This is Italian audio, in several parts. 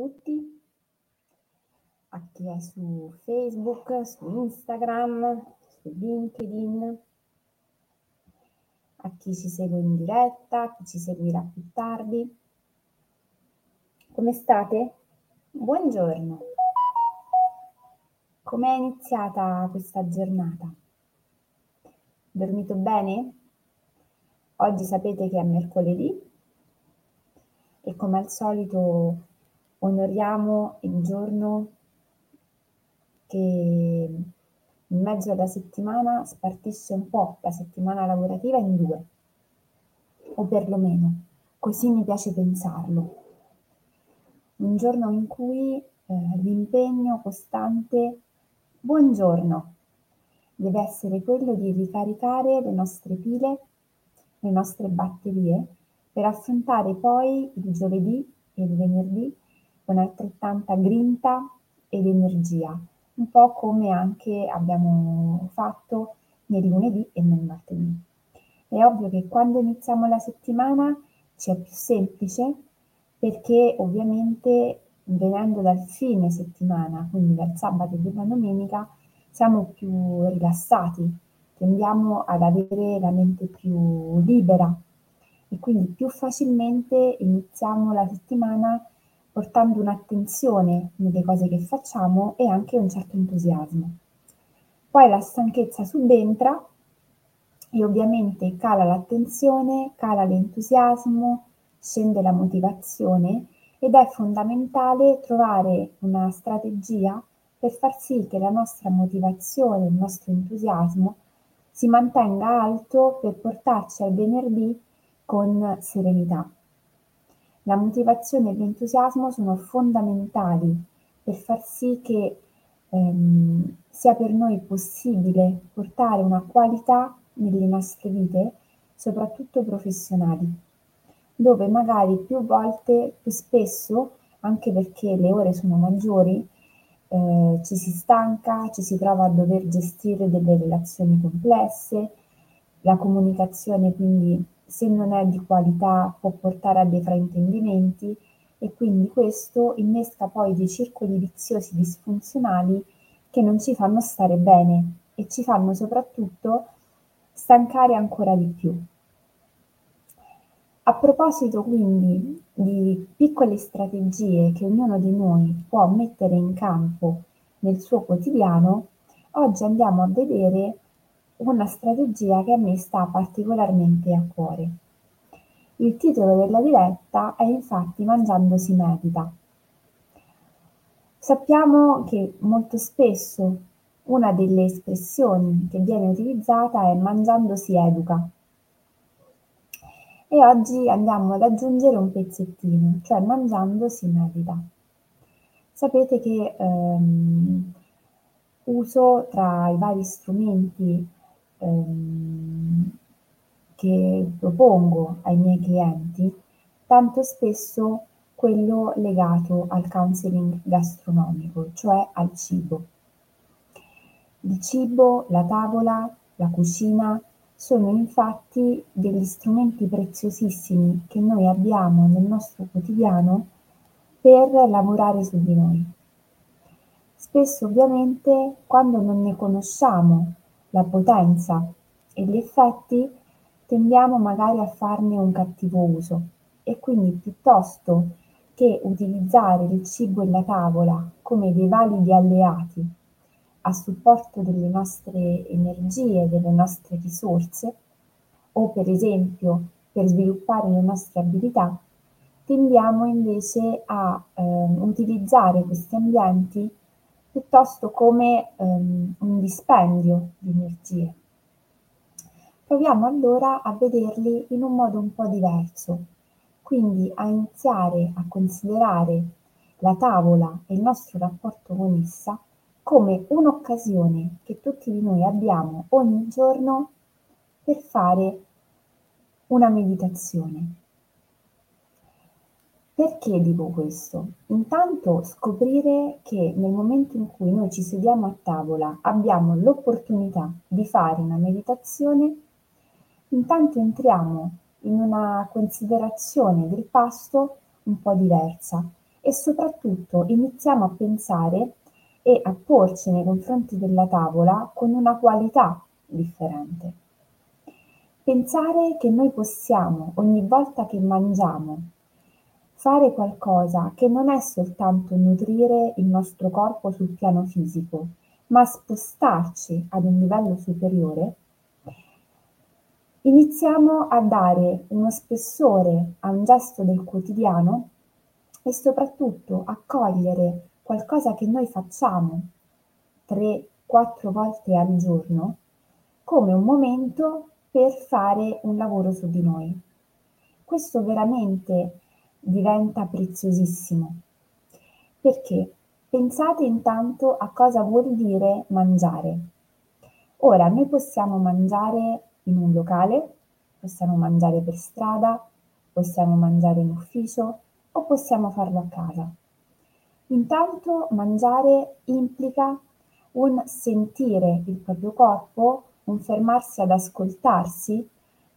tutti, a chi è su Facebook, su Instagram, su LinkedIn, a chi ci segue in diretta, a chi ci seguirà più tardi. Come state? Buongiorno. Com'è iniziata questa giornata? Dormito bene? Oggi sapete che è mercoledì e come al solito onoriamo il giorno che in mezzo alla settimana spartisce un po' la settimana lavorativa in due, o perlomeno così mi piace pensarlo. Un giorno in cui eh, l'impegno costante, buongiorno, deve essere quello di ricaricare le nostre pile, le nostre batterie per affrontare poi il giovedì e il venerdì con altrettanta grinta ed energia, un po' come anche abbiamo fatto nel lunedì e nel martedì. È ovvio che quando iniziamo la settimana ci è più semplice perché ovviamente venendo dal fine settimana, quindi dal sabato e dalla domenica, siamo più rilassati, tendiamo ad avere la mente più libera e quindi più facilmente iniziamo la settimana portando un'attenzione nelle cose che facciamo e anche un certo entusiasmo. Poi la stanchezza subentra e ovviamente cala l'attenzione, cala l'entusiasmo, scende la motivazione ed è fondamentale trovare una strategia per far sì che la nostra motivazione, il nostro entusiasmo si mantenga alto per portarci al venerdì con serenità. La motivazione e l'entusiasmo sono fondamentali per far sì che ehm, sia per noi possibile portare una qualità nelle nostre vite, soprattutto professionali, dove magari più volte, più spesso, anche perché le ore sono maggiori, eh, ci si stanca, ci si trova a dover gestire delle relazioni complesse, la comunicazione quindi se non è di qualità può portare a dei fraintendimenti e quindi questo innesca poi dei circoli viziosi disfunzionali che non ci fanno stare bene e ci fanno soprattutto stancare ancora di più. A proposito quindi di piccole strategie che ognuno di noi può mettere in campo nel suo quotidiano, oggi andiamo a vedere una strategia che a me sta particolarmente a cuore. Il titolo della diretta è infatti Mangiando si medita. Sappiamo che molto spesso una delle espressioni che viene utilizzata è mangiando si educa. E oggi andiamo ad aggiungere un pezzettino, cioè mangiando si medita. Sapete che ehm, uso tra i vari strumenti ehm, che propongo ai miei clienti, tanto spesso quello legato al counseling gastronomico, cioè al cibo. Il cibo, la tavola, la cucina sono infatti degli strumenti preziosissimi che noi abbiamo nel nostro quotidiano per lavorare su di noi. Spesso ovviamente quando non ne conosciamo la potenza e gli effetti, tendiamo magari a farne un cattivo uso. E quindi piuttosto che utilizzare il cibo e la tavola come dei validi alleati a supporto delle nostre energie, delle nostre risorse, o per esempio per sviluppare le nostre abilità, tendiamo invece a eh, utilizzare questi ambienti piuttosto come ehm, un dispendio di energie. Proviamo allora a vederli in un modo un po' diverso, quindi a iniziare a considerare la tavola e il nostro rapporto con essa come un'occasione che tutti di noi abbiamo ogni giorno per fare una meditazione. Perché dico questo? Intanto scoprire che nel momento in cui noi ci sediamo a tavola abbiamo l'opportunità di fare una meditazione, intanto entriamo in una considerazione del pasto un po' diversa e soprattutto iniziamo a pensare e a porci nei confronti della tavola con una qualità differente. Pensare che noi possiamo ogni volta che mangiamo fare qualcosa che non è soltanto nutrire il nostro corpo sul piano fisico, ma spostarci ad un livello superiore, iniziamo a dare uno spessore a un gesto del quotidiano e soprattutto a cogliere qualcosa che noi facciamo tre, quattro volte al giorno come un momento per fare un lavoro su di noi. Questo veramente diventa preziosissimo. Perché? Pensate intanto a cosa vuol dire mangiare. Ora, noi possiamo mangiare in un locale, possiamo mangiare per strada, possiamo mangiare in ufficio o possiamo farlo a casa. Intanto mangiare implica un sentire il proprio corpo, un fermarsi ad ascoltarsi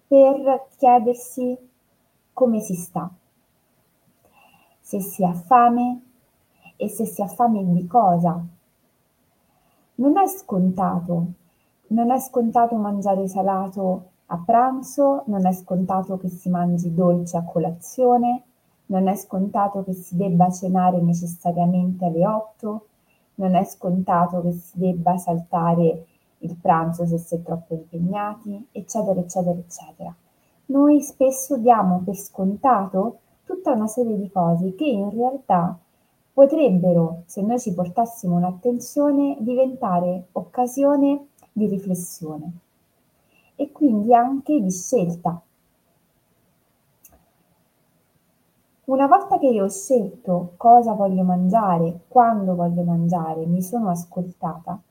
per chiedersi come si sta se si ha fame e se si ha fame di cosa. Non è scontato, non è scontato mangiare salato a pranzo, non è scontato che si mangi dolce a colazione, non è scontato che si debba cenare necessariamente alle 8, non è scontato che si debba saltare il pranzo se si è troppo impegnati, eccetera, eccetera, eccetera. Noi spesso diamo per scontato tutta una serie di cose che in realtà potrebbero, se noi ci portassimo un'attenzione, diventare occasione di riflessione e quindi anche di scelta. Una volta che io ho scelto cosa voglio mangiare, quando voglio mangiare, mi sono ascoltata,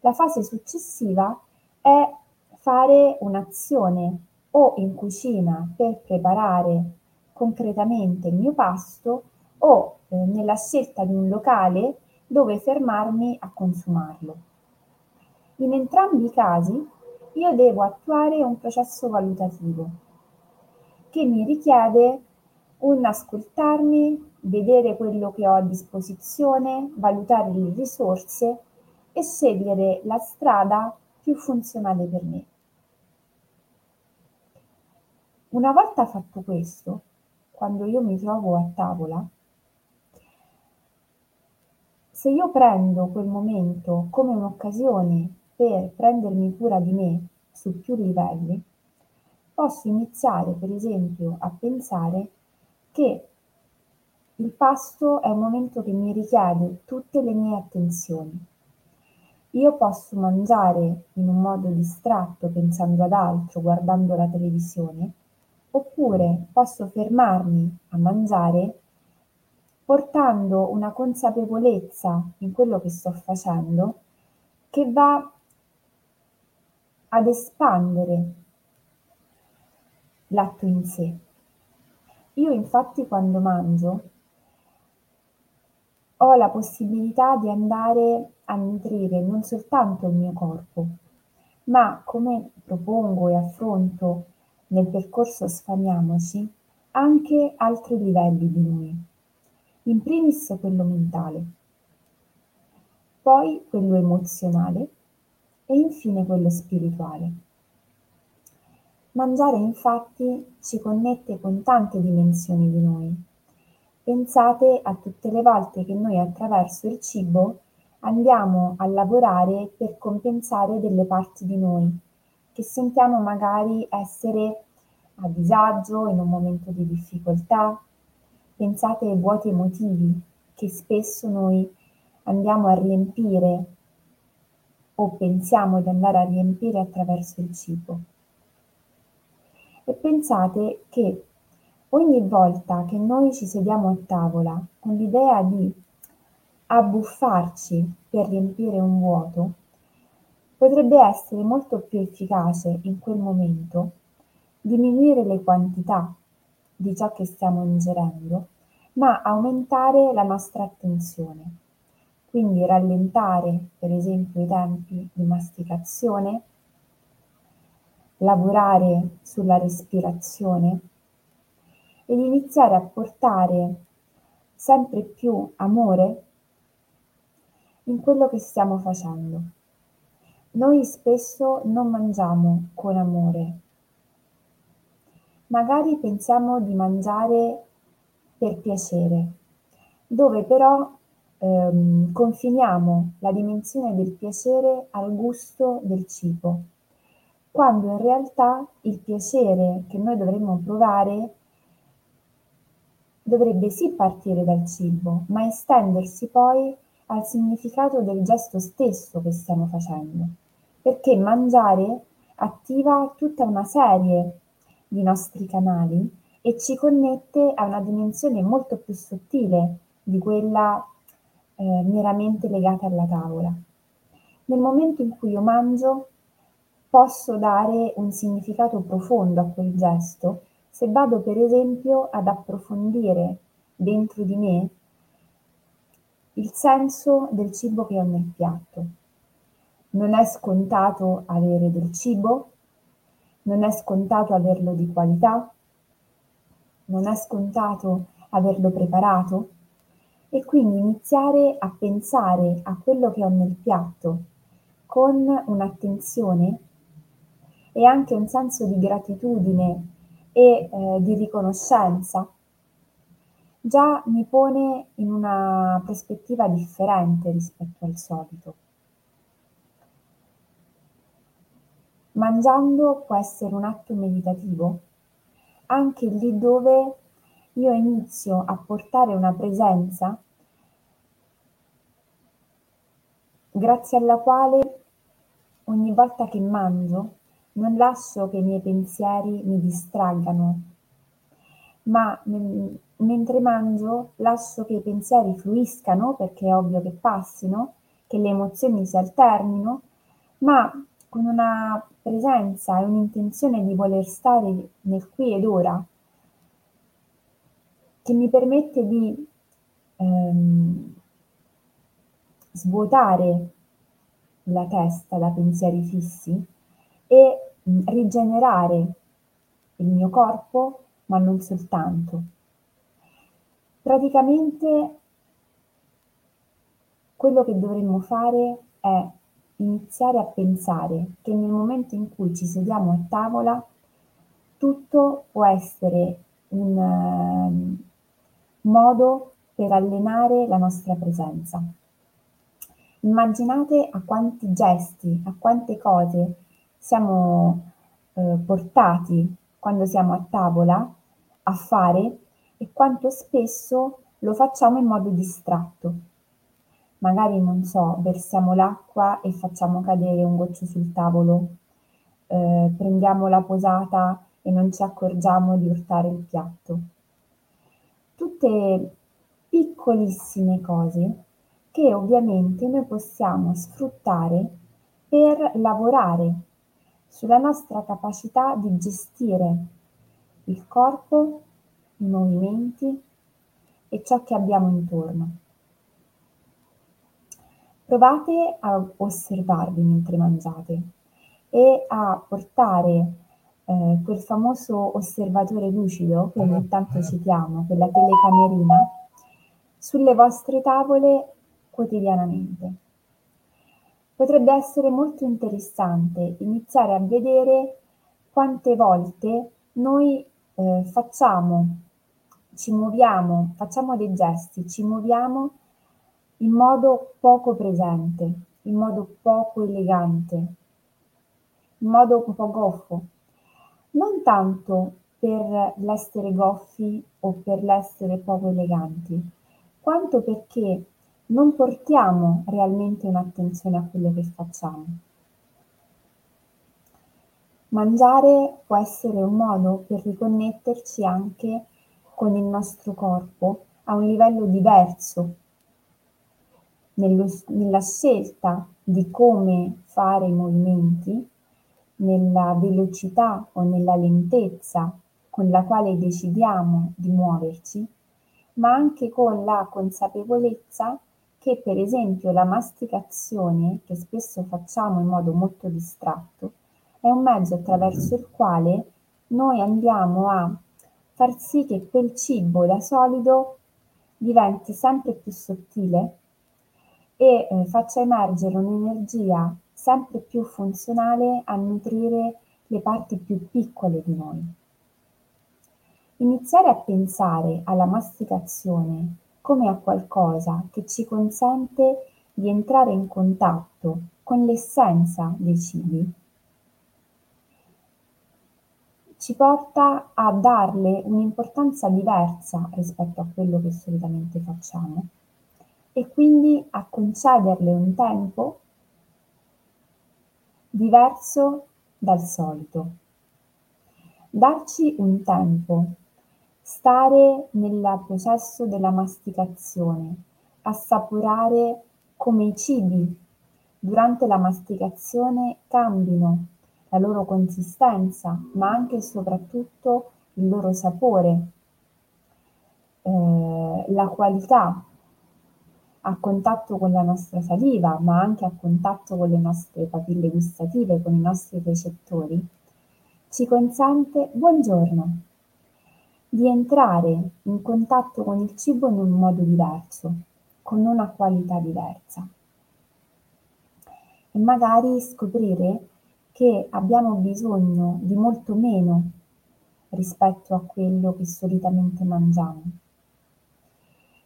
la fase successiva è fare un'azione o in cucina per preparare concretamente il mio pasto o eh, nella scelta di un locale dove fermarmi a consumarlo. In entrambi i casi io devo attuare un processo valutativo che mi richiede un ascoltarmi, vedere quello che ho a disposizione, valutare le risorse e scegliere la strada più funzionale per me. Una volta fatto questo, quando io mi trovo a tavola, se io prendo quel momento come un'occasione per prendermi cura di me su più livelli, posso iniziare per esempio a pensare che il pasto è un momento che mi richiede tutte le mie attenzioni. Io posso mangiare in un modo distratto pensando ad altro, guardando la televisione, oppure posso fermarmi a mangiare portando una consapevolezza in quello che sto facendo che va ad espandere l'atto in sé. Io infatti quando mangio ho la possibilità di andare a nutrire non soltanto il mio corpo, ma come propongo e affronto nel percorso sfamiamoci anche altri livelli di noi, in primis quello mentale, poi quello emozionale e infine quello spirituale. Mangiare infatti ci connette con tante dimensioni di noi. Pensate a tutte le volte che noi attraverso il cibo andiamo a lavorare per compensare delle parti di noi che sentiamo magari essere a disagio in un momento di difficoltà. Pensate ai vuoti emotivi che spesso noi andiamo a riempire o pensiamo di andare a riempire attraverso il cibo. E pensate che ogni volta che noi ci sediamo a tavola con l'idea di abbuffarci per riempire un vuoto, potrebbe essere molto più efficace in quel momento diminuire le quantità di ciò che stiamo ingerendo, ma aumentare la nostra attenzione. Quindi rallentare per esempio i tempi di masticazione, lavorare sulla respirazione ed iniziare a portare sempre più amore in quello che stiamo facendo. Noi spesso non mangiamo con amore. Magari pensiamo di mangiare per piacere, dove però ehm, confiniamo la dimensione del piacere al gusto del cibo, quando in realtà il piacere che noi dovremmo provare dovrebbe sì partire dal cibo, ma estendersi poi al significato del gesto stesso che stiamo facendo, perché mangiare attiva tutta una serie di nostri canali e ci connette a una dimensione molto più sottile di quella eh, meramente legata alla tavola. Nel momento in cui io mangio posso dare un significato profondo a quel gesto se vado per esempio ad approfondire dentro di me il senso del cibo che ho nel piatto. Non è scontato avere del cibo, non è scontato averlo di qualità, non è scontato averlo preparato e quindi iniziare a pensare a quello che ho nel piatto con un'attenzione e anche un senso di gratitudine e eh, di riconoscenza, già mi pone in una prospettiva differente rispetto al solito. Mangiando può essere un atto meditativo, anche lì dove io inizio a portare una presenza grazie alla quale ogni volta che mangio non lascio che i miei pensieri mi distraggano, ma mentre mangio lascio che i pensieri fluiscano, perché è ovvio che passino, che le emozioni si alternino, ma con una presenza e un'intenzione di voler stare nel qui ed ora, che mi permette di ehm, svuotare la testa da pensieri fissi e rigenerare il mio corpo, ma non soltanto. Praticamente quello che dovremmo fare è iniziare a pensare che nel momento in cui ci sediamo a tavola tutto può essere un uh, modo per allenare la nostra presenza. Immaginate a quanti gesti, a quante cose siamo eh, portati quando siamo a tavola a fare e quanto spesso lo facciamo in modo distratto. Magari, non so, versiamo l'acqua e facciamo cadere un goccio sul tavolo, eh, prendiamo la posata e non ci accorgiamo di urtare il piatto. Tutte piccolissime cose che ovviamente noi possiamo sfruttare per lavorare sulla nostra capacità di gestire il corpo, i movimenti e ciò che abbiamo intorno. Provate a osservarvi mentre mangiate e a portare eh, quel famoso osservatore lucido che ogni tanto citiamo, quella telecamerina, sulle vostre tavole quotidianamente. Potrebbe essere molto interessante iniziare a vedere quante volte noi eh, facciamo, ci muoviamo, facciamo dei gesti, ci muoviamo in modo poco presente, in modo poco elegante, in modo un po' goffo. Non tanto per l'essere goffi o per l'essere poco eleganti, quanto perché non portiamo realmente un'attenzione a quello che facciamo. Mangiare può essere un modo per riconnetterci anche con il nostro corpo a un livello diverso, nello, nella scelta di come fare i movimenti, nella velocità o nella lentezza con la quale decidiamo di muoverci, ma anche con la consapevolezza che per esempio la masticazione, che spesso facciamo in modo molto distratto, è un mezzo attraverso il quale noi andiamo a far sì che quel cibo da solido diventi sempre più sottile e eh, faccia emergere un'energia sempre più funzionale a nutrire le parti più piccole di noi. Iniziare a pensare alla masticazione come a qualcosa che ci consente di entrare in contatto con l'essenza dei cibi ci porta a darle un'importanza diversa rispetto a quello che solitamente facciamo e quindi a concederle un tempo diverso dal solito. Darci un tempo, stare nel processo della masticazione, assaporare come i cibi durante la masticazione cambino la loro consistenza, ma anche e soprattutto il loro sapore, eh, la qualità a contatto con la nostra saliva, ma anche a contatto con le nostre papille gustative, con i nostri recettori, ci consente, buongiorno, di entrare in contatto con il cibo in un modo diverso, con una qualità diversa. E magari scoprire che abbiamo bisogno di molto meno rispetto a quello che solitamente mangiamo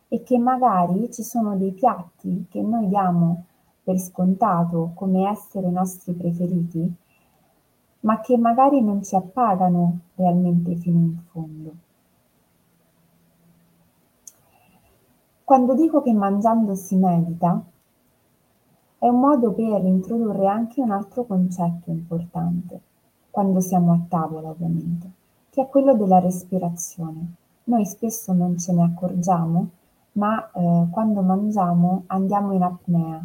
e che magari ci sono dei piatti che noi diamo per scontato come essere nostri preferiti, ma che magari non ci appagano realmente fino in fondo. Quando dico che mangiando si medita, è un modo per introdurre anche un altro concetto importante, quando siamo a tavola ovviamente, che è quello della respirazione. Noi spesso non ce ne accorgiamo, ma eh, quando mangiamo andiamo in apnea.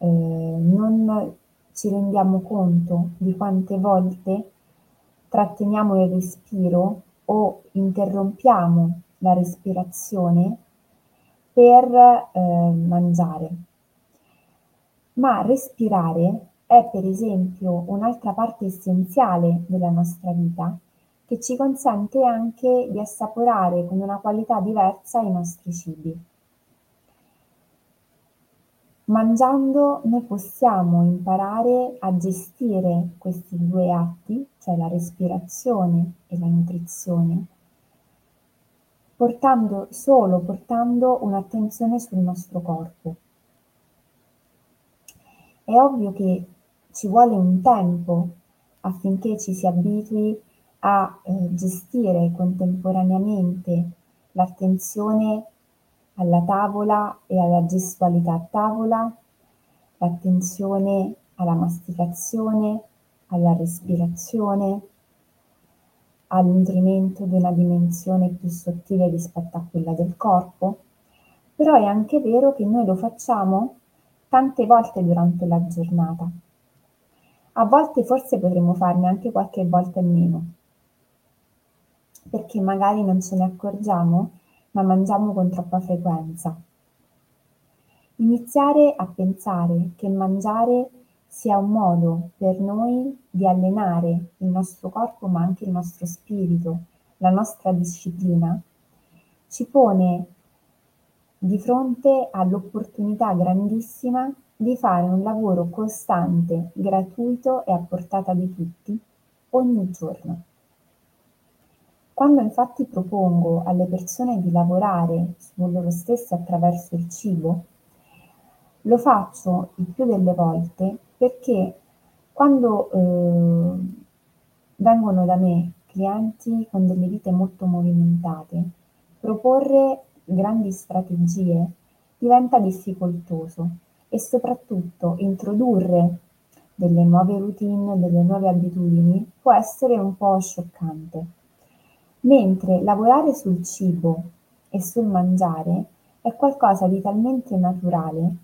Eh, non ci rendiamo conto di quante volte tratteniamo il respiro o interrompiamo la respirazione per eh, mangiare. Ma respirare è per esempio un'altra parte essenziale della nostra vita che ci consente anche di assaporare con una qualità diversa i nostri cibi. Mangiando noi possiamo imparare a gestire questi due atti, cioè la respirazione e la nutrizione, portando solo portando un'attenzione sul nostro corpo. È ovvio che ci vuole un tempo affinché ci si abitui a eh, gestire contemporaneamente l'attenzione alla tavola e alla gestualità a tavola, l'attenzione alla masticazione, alla respirazione, al di una dimensione più sottile rispetto a quella del corpo, però è anche vero che noi lo facciamo tante volte durante la giornata. A volte forse potremmo farne anche qualche volta in meno, perché magari non ce ne accorgiamo, ma mangiamo con troppa frequenza. Iniziare a pensare che mangiare sia un modo per noi di allenare il nostro corpo ma anche il nostro spirito, la nostra disciplina, ci pone di fronte all'opportunità grandissima di fare un lavoro costante, gratuito e a portata di tutti ogni giorno. Quando infatti propongo alle persone di lavorare su loro stesse attraverso il cibo, lo faccio il più delle volte perché quando eh, vengono da me clienti con delle vite molto movimentate, proporre grandi strategie diventa difficoltoso e soprattutto introdurre delle nuove routine, delle nuove abitudini può essere un po' scioccante. Mentre lavorare sul cibo e sul mangiare è qualcosa di talmente naturale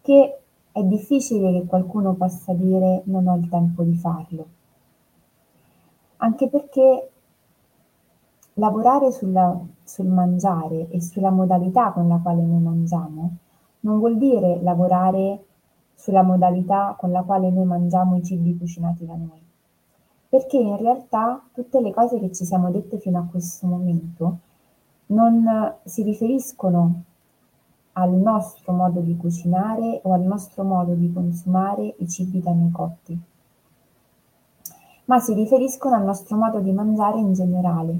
che è difficile che qualcuno possa dire non ho il tempo di farlo. Anche perché lavorare sulla, sul mangiare e sulla modalità con la quale noi mangiamo non vuol dire lavorare sulla modalità con la quale noi mangiamo i cibi cucinati da noi. Perché in realtà tutte le cose che ci siamo dette fino a questo momento non si riferiscono al nostro modo di cucinare o al nostro modo di consumare i cibi da noi cotti, ma si riferiscono al nostro modo di mangiare in generale,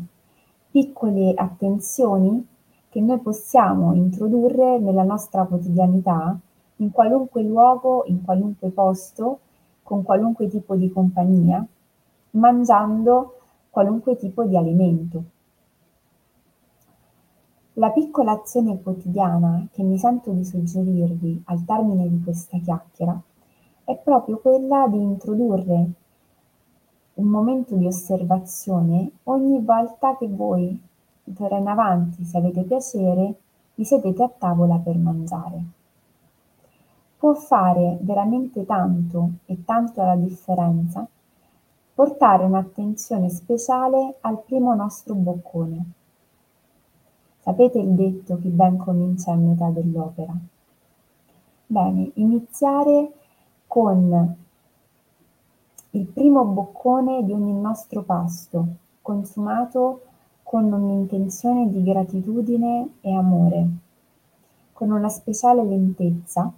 piccole attenzioni che noi possiamo introdurre nella nostra quotidianità in qualunque luogo, in qualunque posto, con qualunque tipo di compagnia, mangiando qualunque tipo di alimento. La piccola azione quotidiana che mi sento di suggerirvi al termine di questa chiacchiera è proprio quella di introdurre un momento di osservazione ogni volta che voi, d'ora in avanti, se avete piacere, vi sedete a tavola per mangiare. Può fare veramente tanto e tanto la differenza portare un'attenzione speciale al primo nostro boccone. Sapete il detto chi ben comincia a metà dell'opera? Bene, iniziare con il primo boccone di ogni nostro pasto, consumato con un'intenzione di gratitudine e amore, con una speciale lentezza,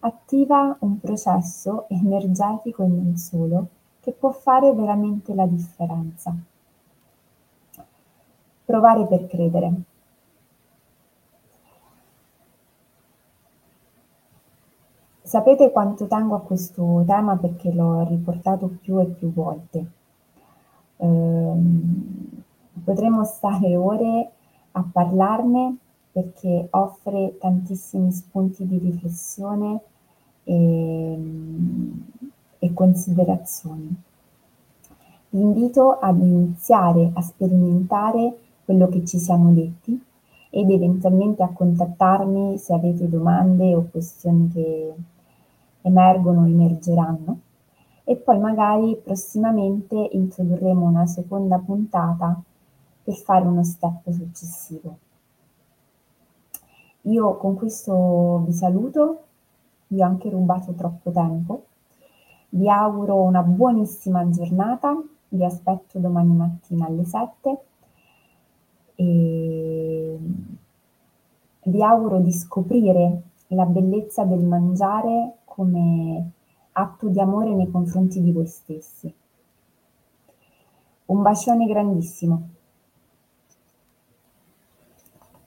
attiva un processo energetico e non solo, che può fare veramente la differenza. Provare per credere. Sapete quanto tengo a questo tema perché l'ho riportato più e più volte. Ehm, potremmo stare ore a parlarne perché offre tantissimi spunti di riflessione e, e considerazioni. Vi invito ad iniziare a sperimentare quello che ci siamo detti ed eventualmente a contattarmi se avete domande o questioni che emergono o emergeranno e poi magari prossimamente introdurremo una seconda puntata per fare uno step successivo. Io con questo vi saluto, vi ho anche rubato troppo tempo, vi auguro una buonissima giornata, vi aspetto domani mattina alle 7 e vi auguro di scoprire la bellezza del mangiare come atto di amore nei confronti di voi stessi. Un bacione grandissimo.